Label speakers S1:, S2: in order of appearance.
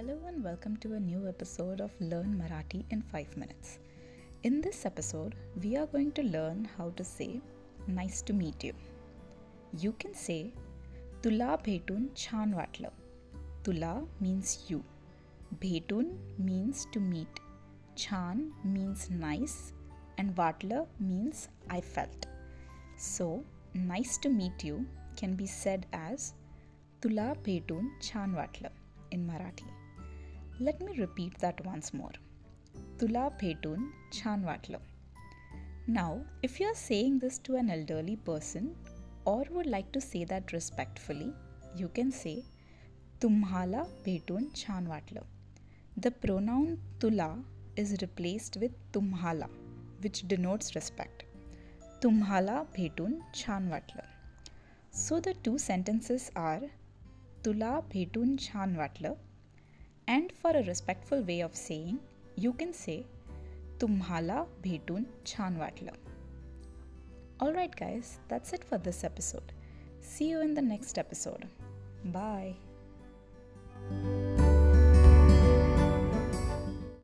S1: Hello and welcome to a new episode of Learn Marathi in 5 minutes. In this episode, we are going to learn how to say nice to meet you. You can say Tula bhetun chan vatla. Tula means you. Bhetun means to meet. Chan means nice and vatla means I felt. So, nice to meet you can be said as Tula bhetun chan vatla in Marathi Let me repeat that once more. Tula Bhetun Chan Vatla. Now, if you are saying this to an elderly person or would like to say that respectfully, you can say Tumhala Bhetun Chan Vatla. The pronoun Tula is replaced with Tumhala, which denotes respect. Tumhala Bhetun Chan Vatla. So the two sentences are तुला भेटून छान वाटलं and for a respectful way of saying, you can say, Tumhala bhetun chanwatla. Alright, guys, that's it for this episode. See you in the next episode. Bye.